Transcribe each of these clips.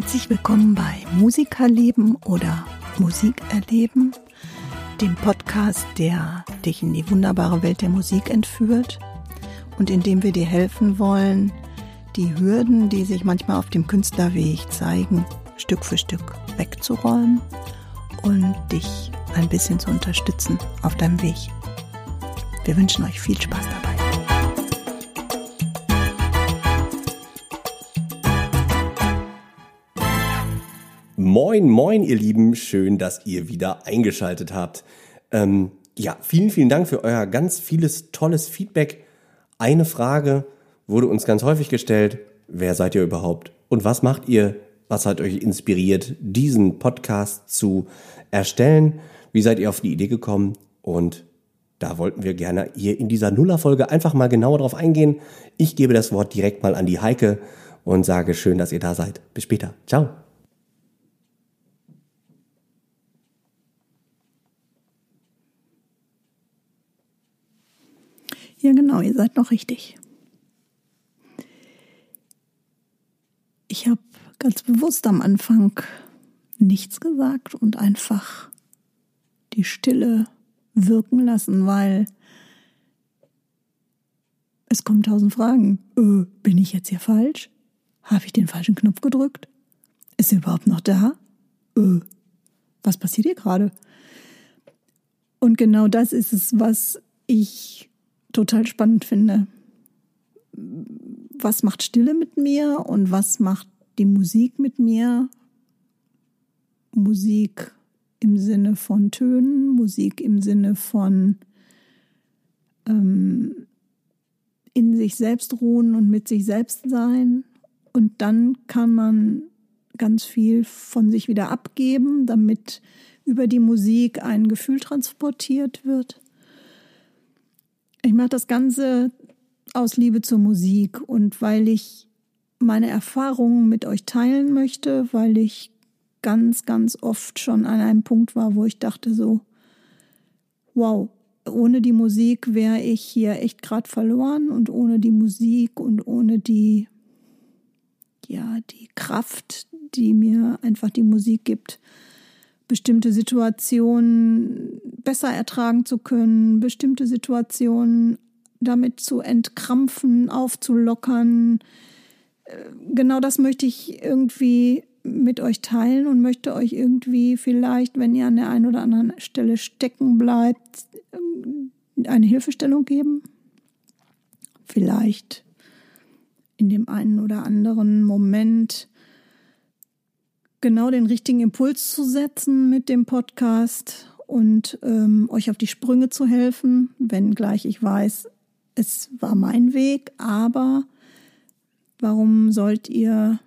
Herzlich willkommen bei Musikerleben oder Musik erleben, dem Podcast, der dich in die wunderbare Welt der Musik entführt und in dem wir dir helfen wollen, die Hürden, die sich manchmal auf dem Künstlerweg zeigen, Stück für Stück wegzuräumen und dich ein bisschen zu unterstützen auf deinem Weg. Wir wünschen euch viel Spaß dabei. Moin, moin, ihr Lieben. Schön, dass ihr wieder eingeschaltet habt. Ähm, ja, vielen, vielen Dank für euer ganz vieles tolles Feedback. Eine Frage wurde uns ganz häufig gestellt. Wer seid ihr überhaupt? Und was macht ihr? Was hat euch inspiriert, diesen Podcast zu erstellen? Wie seid ihr auf die Idee gekommen? Und da wollten wir gerne hier in dieser Nuller-Folge einfach mal genauer drauf eingehen. Ich gebe das Wort direkt mal an die Heike und sage schön, dass ihr da seid. Bis später. Ciao. Ja, genau, ihr seid noch richtig. Ich habe ganz bewusst am Anfang nichts gesagt und einfach die Stille wirken lassen, weil es kommen tausend Fragen. Äh, bin ich jetzt hier falsch? Habe ich den falschen Knopf gedrückt? Ist er überhaupt noch da? Äh, was passiert hier gerade? Und genau das ist es, was ich total spannend finde. Was macht Stille mit mir und was macht die Musik mit mir? Musik im Sinne von Tönen, Musik im Sinne von ähm, in sich selbst ruhen und mit sich selbst sein. Und dann kann man ganz viel von sich wieder abgeben, damit über die Musik ein Gefühl transportiert wird. Ich mache das Ganze aus Liebe zur Musik und weil ich meine Erfahrungen mit euch teilen möchte, weil ich ganz, ganz oft schon an einem Punkt war, wo ich dachte so, wow, ohne die Musik wäre ich hier echt gerade verloren und ohne die Musik und ohne die, ja, die Kraft, die mir einfach die Musik gibt, bestimmte Situationen besser ertragen zu können, bestimmte Situationen damit zu entkrampfen, aufzulockern. Äh, genau das möchte ich irgendwie mit euch teilen und möchte euch irgendwie vielleicht, wenn ihr an der einen oder anderen Stelle stecken bleibt, eine Hilfestellung geben. Vielleicht in dem einen oder anderen Moment genau den richtigen Impuls zu setzen mit dem Podcast und ähm, euch auf die Sprünge zu helfen, wenngleich ich weiß, es war mein Weg, aber warum sollt ihr,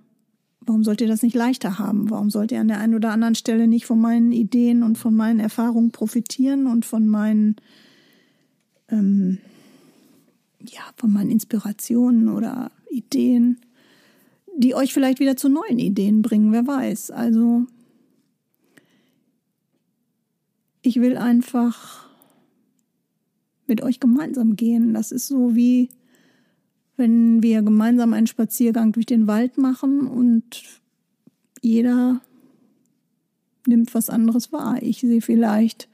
warum sollt ihr das nicht leichter haben? Warum sollt ihr an der einen oder anderen Stelle nicht von meinen Ideen und von meinen Erfahrungen profitieren und von meinen, ähm, ja, von meinen Inspirationen oder Ideen? Die euch vielleicht wieder zu neuen Ideen bringen, wer weiß. Also ich will einfach mit euch gemeinsam gehen. Das ist so wie wenn wir gemeinsam einen Spaziergang durch den Wald machen und jeder nimmt was anderes wahr. Ich sehe vielleicht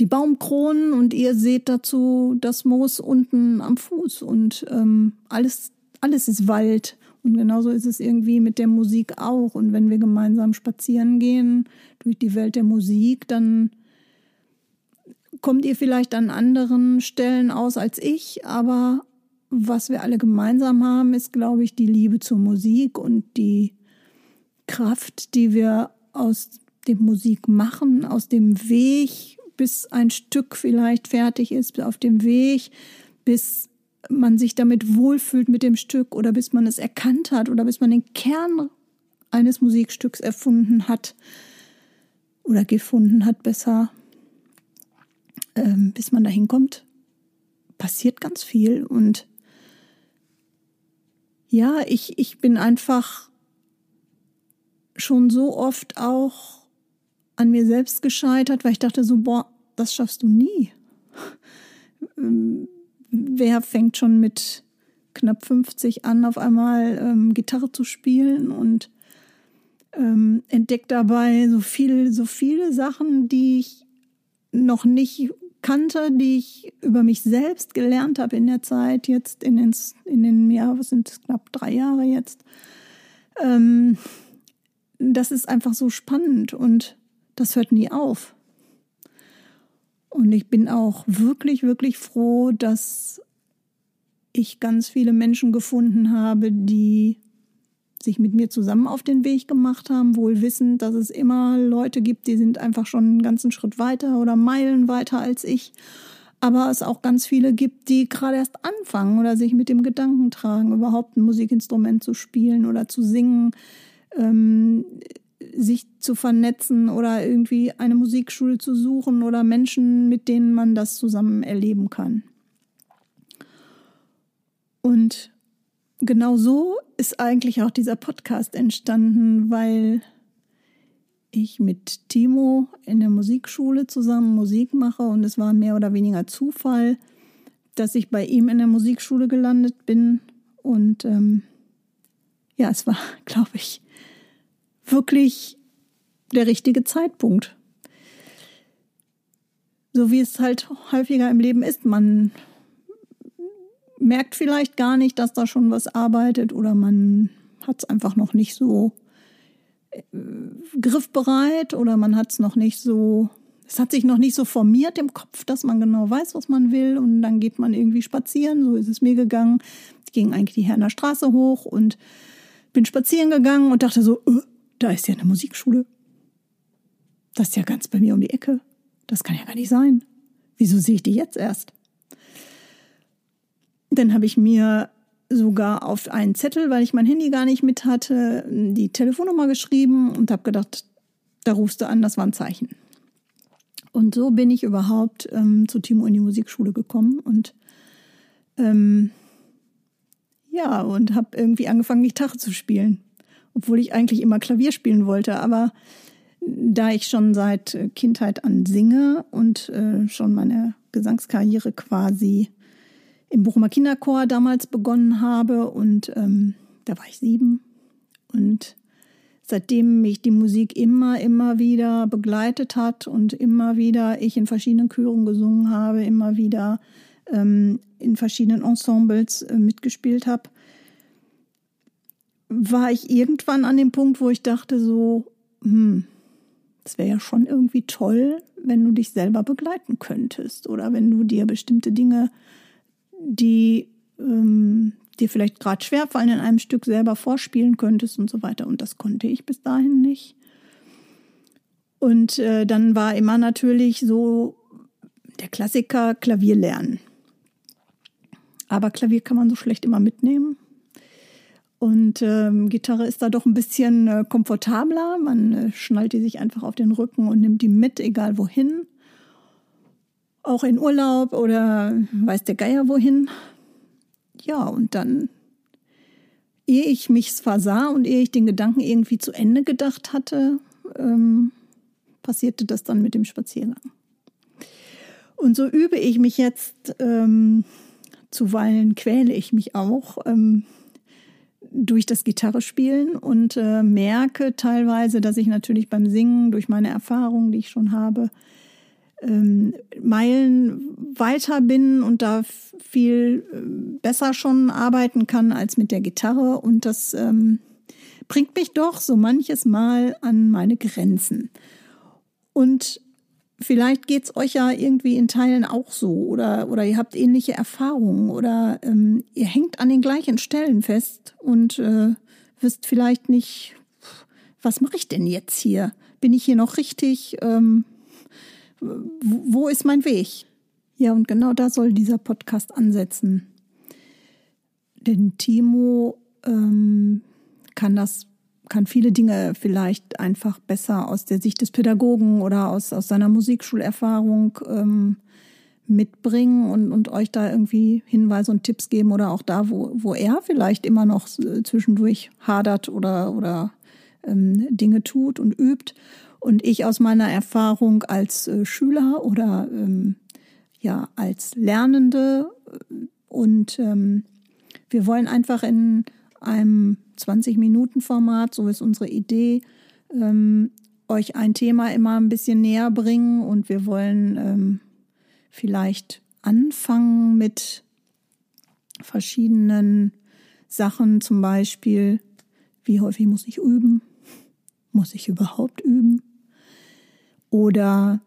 die Baumkronen und ihr seht dazu das Moos unten am Fuß und ähm, alles, alles ist Wald. Und genauso ist es irgendwie mit der Musik auch. Und wenn wir gemeinsam spazieren gehen durch die Welt der Musik, dann kommt ihr vielleicht an anderen Stellen aus als ich. Aber was wir alle gemeinsam haben, ist, glaube ich, die Liebe zur Musik und die Kraft, die wir aus dem Musik machen, aus dem Weg, bis ein Stück vielleicht fertig ist, auf dem Weg, bis man sich damit wohlfühlt mit dem Stück oder bis man es erkannt hat oder bis man den Kern eines Musikstücks erfunden hat oder gefunden hat, besser, ähm, bis man dahin kommt, passiert ganz viel. Und ja, ich, ich bin einfach schon so oft auch an mir selbst gescheitert, weil ich dachte so, boah, das schaffst du nie. Wer fängt schon mit knapp 50 an, auf einmal ähm, Gitarre zu spielen und ähm, entdecke dabei so viel, so viele Sachen, die ich noch nicht kannte, die ich über mich selbst gelernt habe in der Zeit, jetzt in den, in den ja, was sind es, knapp drei Jahre jetzt. Ähm, das ist einfach so spannend und das hört nie auf. Und ich bin auch wirklich, wirklich froh, dass ich ganz viele Menschen gefunden habe, die sich mit mir zusammen auf den Weg gemacht haben, wohl wissend, dass es immer Leute gibt, die sind einfach schon einen ganzen Schritt weiter oder Meilen weiter als ich. Aber es auch ganz viele gibt, die gerade erst anfangen oder sich mit dem Gedanken tragen, überhaupt ein Musikinstrument zu spielen oder zu singen, ähm, sich zu vernetzen oder irgendwie eine Musikschule zu suchen oder Menschen, mit denen man das zusammen erleben kann. Und genau so ist eigentlich auch dieser Podcast entstanden, weil ich mit Timo in der Musikschule zusammen Musik mache und es war mehr oder weniger Zufall, dass ich bei ihm in der Musikschule gelandet bin. Und ähm, ja, es war, glaube ich, wirklich der richtige Zeitpunkt. So wie es halt häufiger im Leben ist. Man merkt vielleicht gar nicht, dass da schon was arbeitet oder man hat es einfach noch nicht so äh, griffbereit oder man hat es noch nicht so, es hat sich noch nicht so formiert im Kopf, dass man genau weiß, was man will und dann geht man irgendwie spazieren, so ist es mir gegangen. Ich ging eigentlich die Herner Straße hoch und bin spazieren gegangen und dachte so, äh, da ist ja eine Musikschule. Das ist ja ganz bei mir um die Ecke. Das kann ja gar nicht sein. Wieso sehe ich die jetzt erst? Dann habe ich mir sogar auf einen Zettel, weil ich mein Handy gar nicht mit hatte, die Telefonnummer geschrieben und habe gedacht, da rufst du an, das war ein Zeichen. Und so bin ich überhaupt ähm, zu Timo in die Musikschule gekommen und ähm, ja, und habe irgendwie angefangen, Gitarre zu spielen, obwohl ich eigentlich immer Klavier spielen wollte. Aber da ich schon seit Kindheit an singe und äh, schon meine Gesangskarriere quasi im Bochumer Kinderchor damals begonnen habe und ähm, da war ich sieben und seitdem mich die Musik immer, immer wieder begleitet hat und immer wieder ich in verschiedenen Chören gesungen habe, immer wieder ähm, in verschiedenen Ensembles äh, mitgespielt habe, war ich irgendwann an dem Punkt, wo ich dachte so, hm, es wäre ja schon irgendwie toll, wenn du dich selber begleiten könntest oder wenn du dir bestimmte Dinge die ähm, dir vielleicht gerade schwerfallen, in einem Stück selber vorspielen könntest und so weiter. Und das konnte ich bis dahin nicht. Und äh, dann war immer natürlich so der Klassiker Klavier lernen. Aber Klavier kann man so schlecht immer mitnehmen. Und ähm, Gitarre ist da doch ein bisschen äh, komfortabler. Man äh, schnallt die sich einfach auf den Rücken und nimmt die mit, egal wohin auch in Urlaub oder weiß der Geier wohin. Ja, und dann, ehe ich mich versah und ehe ich den Gedanken irgendwie zu Ende gedacht hatte, ähm, passierte das dann mit dem Spaziergang. Und so übe ich mich jetzt, ähm, zuweilen quäle ich mich auch ähm, durch das Gitarrespielen und äh, merke teilweise, dass ich natürlich beim Singen durch meine Erfahrungen, die ich schon habe, ähm, Meilen weiter bin und da viel äh, besser schon arbeiten kann als mit der Gitarre. Und das ähm, bringt mich doch so manches Mal an meine Grenzen. Und vielleicht geht es euch ja irgendwie in Teilen auch so oder, oder ihr habt ähnliche Erfahrungen oder ähm, ihr hängt an den gleichen Stellen fest und äh, wisst vielleicht nicht, was mache ich denn jetzt hier? Bin ich hier noch richtig? Ähm, wo ist mein Weg? Ja, und genau da soll dieser Podcast ansetzen. Denn Timo ähm, kann das, kann viele Dinge vielleicht einfach besser aus der Sicht des Pädagogen oder aus, aus seiner Musikschulerfahrung ähm, mitbringen und, und euch da irgendwie Hinweise und Tipps geben oder auch da, wo, wo er vielleicht immer noch zwischendurch hadert oder, oder ähm, Dinge tut und übt. Und ich aus meiner Erfahrung als äh, Schüler oder ähm, ja als Lernende äh, und ähm, wir wollen einfach in einem 20-Minuten-Format, so ist unsere Idee, ähm, euch ein Thema immer ein bisschen näher bringen und wir wollen ähm, vielleicht anfangen mit verschiedenen Sachen, zum Beispiel, wie häufig muss ich üben? Muss ich überhaupt üben? Oder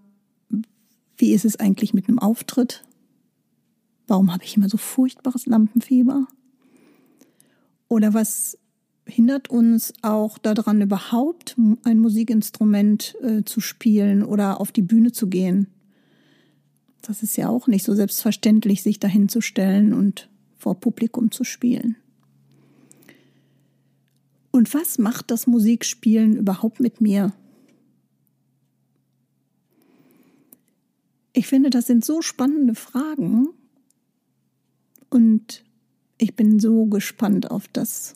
wie ist es eigentlich mit einem Auftritt? Warum habe ich immer so furchtbares Lampenfieber? Oder was hindert uns auch daran, überhaupt ein Musikinstrument äh, zu spielen oder auf die Bühne zu gehen? Das ist ja auch nicht so selbstverständlich, sich dahin zu stellen und vor Publikum zu spielen. Und was macht das Musikspielen überhaupt mit mir? Ich finde, das sind so spannende Fragen und ich bin so gespannt auf das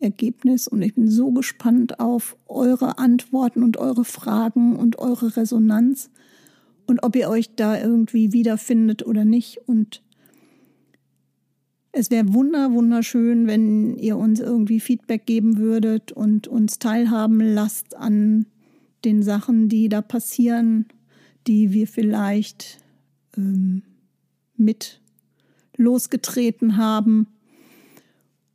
Ergebnis und ich bin so gespannt auf eure Antworten und eure Fragen und eure Resonanz und ob ihr euch da irgendwie wiederfindet oder nicht. Und es wäre wunder, wunderschön, wenn ihr uns irgendwie Feedback geben würdet und uns teilhaben lasst an den Sachen, die da passieren, die wir vielleicht ähm, mit losgetreten haben.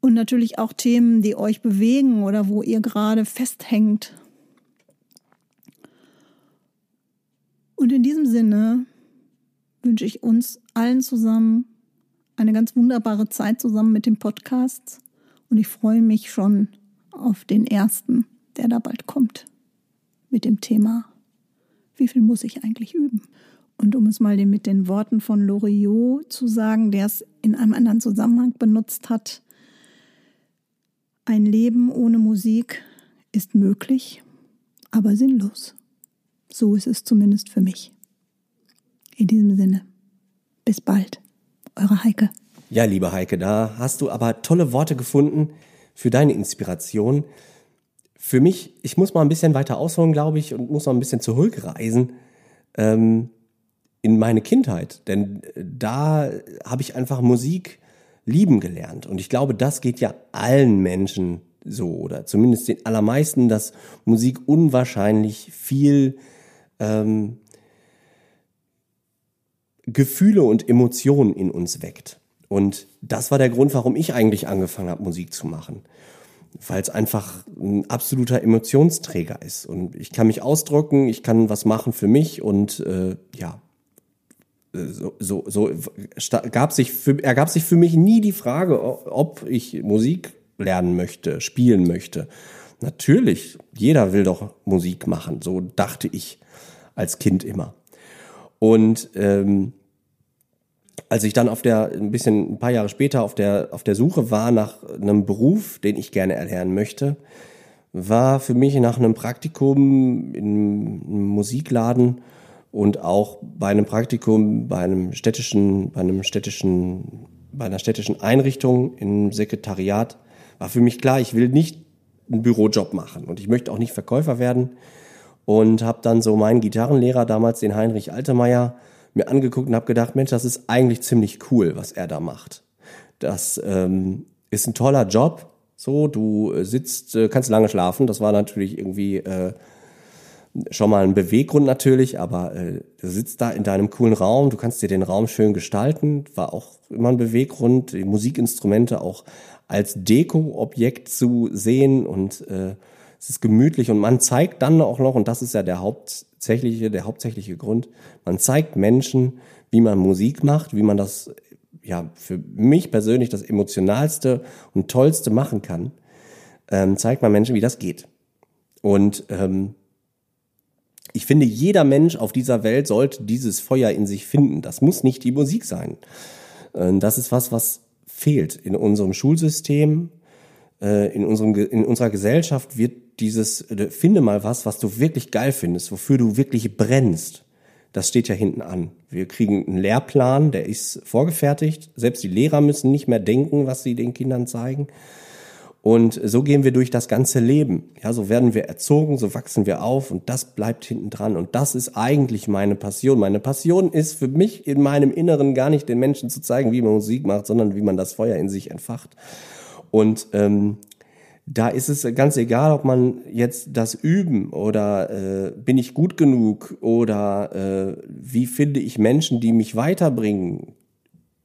Und natürlich auch Themen, die euch bewegen oder wo ihr gerade festhängt Und in diesem Sinne wünsche ich uns allen zusammen eine ganz wunderbare Zeit zusammen mit dem Podcast. Und ich freue mich schon auf den ersten, der da bald kommt, mit dem Thema, wie viel muss ich eigentlich üben? Und um es mal mit den Worten von Loriot zu sagen, der es in einem anderen Zusammenhang benutzt hat, ein Leben ohne Musik ist möglich, aber sinnlos. So ist es zumindest für mich. In diesem Sinne, bis bald, eure Heike. Ja, liebe Heike, da hast du aber tolle Worte gefunden für deine Inspiration. Für mich, ich muss mal ein bisschen weiter ausholen, glaube ich, und muss mal ein bisschen zurückreisen ähm, in meine Kindheit. Denn da habe ich einfach Musik lieben gelernt. Und ich glaube, das geht ja allen Menschen so, oder zumindest den allermeisten, dass Musik unwahrscheinlich viel ähm, Gefühle und Emotionen in uns weckt. Und das war der Grund, warum ich eigentlich angefangen habe, Musik zu machen. Weil es einfach ein absoluter Emotionsträger ist. Und ich kann mich ausdrücken, ich kann was machen für mich und äh, ja, so, so, so gab sich für, ergab sich für mich nie die Frage, ob ich Musik lernen möchte, spielen möchte. Natürlich, jeder will doch Musik machen, so dachte ich als Kind immer. Und ähm, als ich dann auf der ein bisschen ein paar Jahre später auf der auf der Suche war nach einem Beruf, den ich gerne erlernen möchte, war für mich nach einem Praktikum in einem Musikladen und auch bei einem Praktikum bei einem städtischen bei einem städtischen bei einer städtischen Einrichtung im Sekretariat war für mich klar, ich will nicht einen Bürojob machen und ich möchte auch nicht Verkäufer werden und habe dann so meinen Gitarrenlehrer damals, den Heinrich Altemeyer, mir angeguckt und habe gedacht, Mensch, das ist eigentlich ziemlich cool, was er da macht. Das ähm, ist ein toller Job. So, du äh, sitzt, äh, kannst lange schlafen. Das war natürlich irgendwie äh, schon mal ein Beweggrund natürlich, aber äh, du sitzt da in deinem coolen Raum, du kannst dir den Raum schön gestalten. War auch immer ein Beweggrund, die Musikinstrumente auch als Deko-Objekt zu sehen und äh, es ist gemütlich und man zeigt dann auch noch, und das ist ja der hauptsächliche, der hauptsächliche Grund, man zeigt Menschen, wie man Musik macht, wie man das, ja, für mich persönlich das emotionalste und tollste machen kann, ähm, zeigt man Menschen, wie das geht. Und ähm, ich finde, jeder Mensch auf dieser Welt sollte dieses Feuer in sich finden. Das muss nicht die Musik sein. Ähm, das ist was, was fehlt in unserem Schulsystem, äh, in, unserem, in unserer Gesellschaft wird dieses, äh, finde mal was, was du wirklich geil findest, wofür du wirklich brennst. Das steht ja hinten an. Wir kriegen einen Lehrplan, der ist vorgefertigt. Selbst die Lehrer müssen nicht mehr denken, was sie den Kindern zeigen. Und so gehen wir durch das ganze Leben. Ja, so werden wir erzogen, so wachsen wir auf und das bleibt hinten dran. Und das ist eigentlich meine Passion. Meine Passion ist für mich in meinem Inneren gar nicht den Menschen zu zeigen, wie man Musik macht, sondern wie man das Feuer in sich entfacht. Und ähm, da ist es ganz egal, ob man jetzt das üben oder äh, bin ich gut genug oder äh, wie finde ich Menschen, die mich weiterbringen,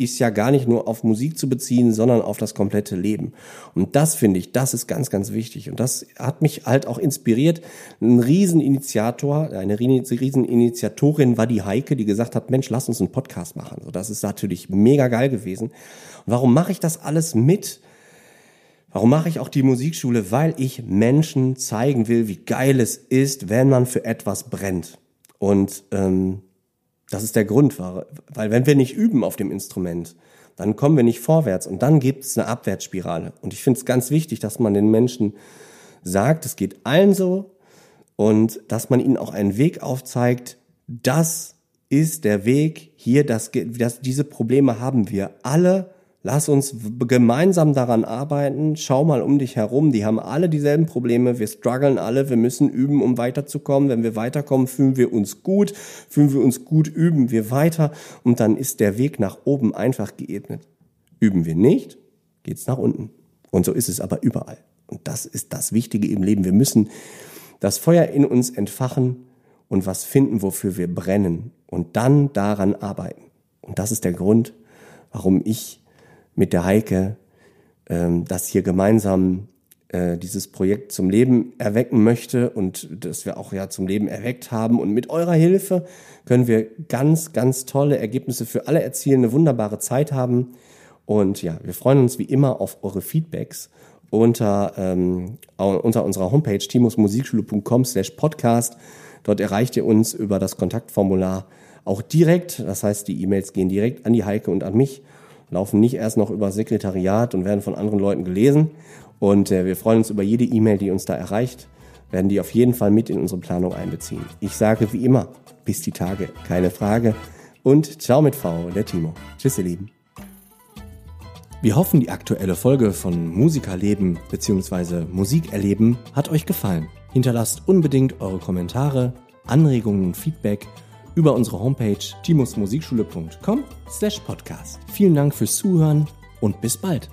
ist ja gar nicht nur auf Musik zu beziehen, sondern auf das komplette Leben. Und das finde ich, das ist ganz, ganz wichtig. Und das hat mich halt auch inspiriert. Ein Rieseninitiator, eine Rieseninitiatorin war die Heike, die gesagt hat, Mensch, lass uns einen Podcast machen. So, das ist natürlich mega geil gewesen. Warum mache ich das alles mit? Warum mache ich auch die Musikschule? Weil ich Menschen zeigen will, wie geil es ist, wenn man für etwas brennt. Und ähm, das ist der Grund, weil wenn wir nicht üben auf dem Instrument, dann kommen wir nicht vorwärts und dann gibt es eine Abwärtsspirale. Und ich finde es ganz wichtig, dass man den Menschen sagt, es geht allen so und dass man ihnen auch einen Weg aufzeigt, das ist der Weg hier, das, das, diese Probleme haben wir alle Lass uns gemeinsam daran arbeiten. Schau mal um dich herum. Die haben alle dieselben Probleme. Wir strugglen alle. Wir müssen üben, um weiterzukommen. Wenn wir weiterkommen, fühlen wir uns gut. Fühlen wir uns gut, üben wir weiter. Und dann ist der Weg nach oben einfach geebnet. Üben wir nicht, geht's nach unten. Und so ist es aber überall. Und das ist das Wichtige im Leben. Wir müssen das Feuer in uns entfachen und was finden, wofür wir brennen. Und dann daran arbeiten. Und das ist der Grund, warum ich mit der Heike, ähm, das hier gemeinsam äh, dieses Projekt zum Leben erwecken möchte und das wir auch ja zum Leben erweckt haben. Und mit eurer Hilfe können wir ganz, ganz tolle Ergebnisse für alle erzielen, eine wunderbare Zeit haben. Und ja, wir freuen uns wie immer auf eure Feedbacks unter, ähm, unter unserer Homepage timusmusikschule.com slash podcast. Dort erreicht ihr uns über das Kontaktformular auch direkt. Das heißt, die E-Mails gehen direkt an die Heike und an mich laufen nicht erst noch über Sekretariat und werden von anderen Leuten gelesen. Und äh, wir freuen uns über jede E-Mail, die uns da erreicht, werden die auf jeden Fall mit in unsere Planung einbeziehen. Ich sage wie immer, bis die Tage, keine Frage. Und ciao mit V, der Timo. Tschüss, ihr Lieben. Wir hoffen, die aktuelle Folge von Musikerleben bzw. Musikerleben hat euch gefallen. Hinterlasst unbedingt eure Kommentare, Anregungen und Feedback über unsere Homepage timusmusikschule.com slash podcast. Vielen Dank fürs Zuhören und bis bald.